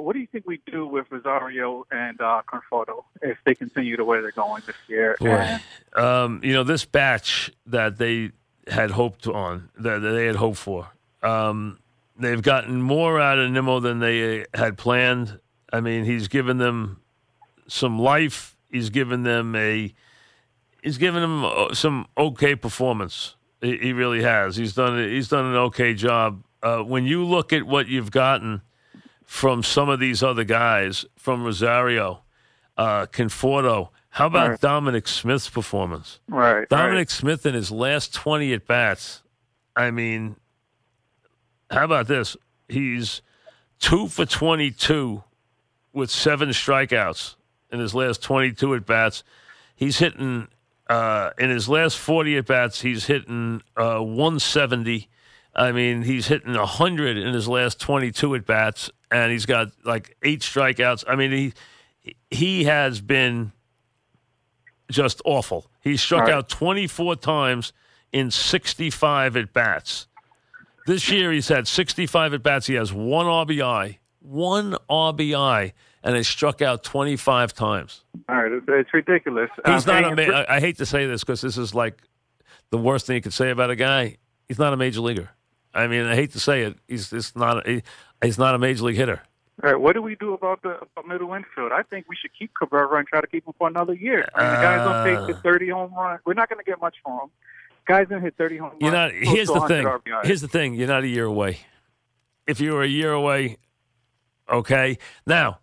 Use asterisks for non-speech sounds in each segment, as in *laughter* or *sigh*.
what do you think we do with Rosario and uh, Conforto if they continue the way they're going this year? And, um, you know, this batch that they had hoped on, that they had hoped for, um, they've gotten more out of Nimmo than they had planned. I mean, he's given them some life. He's given them a. He's given them uh, some okay performance. He, he really has. He's done. He's done an okay job. Uh, when you look at what you've gotten from some of these other guys, from Rosario, uh, Conforto. How about right. Dominic Smith's performance? Right. Dominic right. Smith in his last 20 at bats. I mean, how about this? He's two for 22 with seven strikeouts in his last 22 at bats. He's hitting, uh, in his last 40 at bats, he's hitting uh, 170. I mean, he's hitting 100 in his last 22 at bats and he's got like eight strikeouts. I mean, he he has been just awful. He struck right. out 24 times in 65 at bats. This year, he's had 65 at bats. He has one RBI, one RBI, and he struck out 25 times. All right, it's, it's ridiculous. He's um, not. A, I, I hate to say this because this is like the worst thing you could say about a guy. He's not a major leaguer. I mean, I hate to say it. He's just not. He, he's not a major league hitter. All right, what do we do about the about middle infield? I think we should keep Cabrera and try to keep him for another year. I mean, the guy's gonna take the ah. thirty home run. We're not gonna get much from him. Guy's gonna hit thirty home You're runs. not. Here's the thing. Here's the thing. You're not a year away. If you were a year away, okay. Now,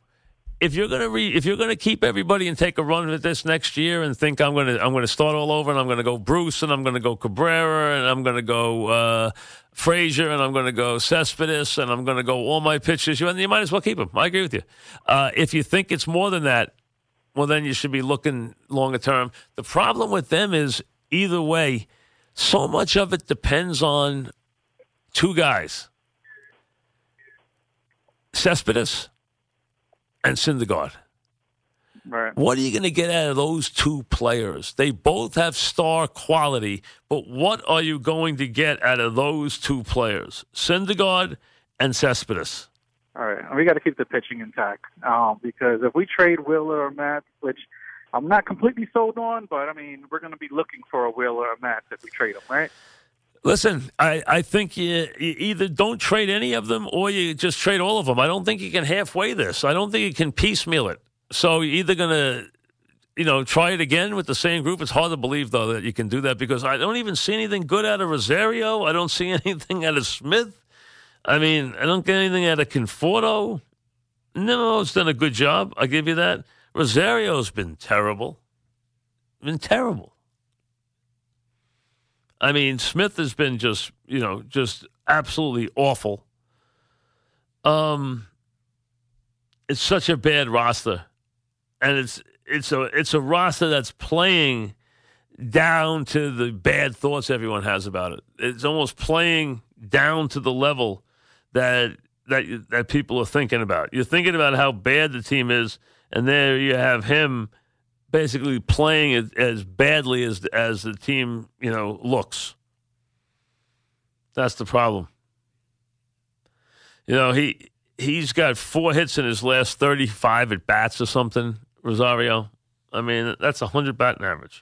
if you're gonna re, if you're gonna keep everybody and take a run at this next year and think I'm gonna I'm gonna start all over and I'm gonna go Bruce and I'm gonna go Cabrera and I'm gonna go uh, Frazier and I'm gonna go Cespedes and I'm gonna go all my pitchers, you you might as well keep them. I agree with you. Uh, if you think it's more than that, well then you should be looking longer term. The problem with them is either way, so much of it depends on two guys. Cespedes and Syndergaard. Right. What are you going to get out of those two players? They both have star quality, but what are you going to get out of those two players, Syndergaard and Cespedes? All right, we got to keep the pitching intact um, because if we trade Wheeler or Matz, which I'm not completely sold on, but I mean we're going to be looking for a Wheeler or Matz if we trade them, right? Listen, I, I think you, you, either don't trade any of them or you just trade all of them. I don't think you can halfway this. I don't think you can piecemeal it. So you're either going to, you know, try it again with the same group. It's hard to believe, though, that you can do that because I don't even see anything good out of Rosario. I don't see *laughs* anything out of Smith. I mean, I don't get anything out of Conforto. No, it's done a good job. I give you that. Rosario's been terrible. Been terrible. I mean, Smith has been just, you know, just absolutely awful. Um, it's such a bad roster, and it's it's a it's a roster that's playing down to the bad thoughts everyone has about it. It's almost playing down to the level that that that people are thinking about. You're thinking about how bad the team is, and there you have him basically playing as, as badly as as the team you know looks. That's the problem. You know he he's got four hits in his last thirty five at bats or something. Rosario, I mean that's a hundred batting average.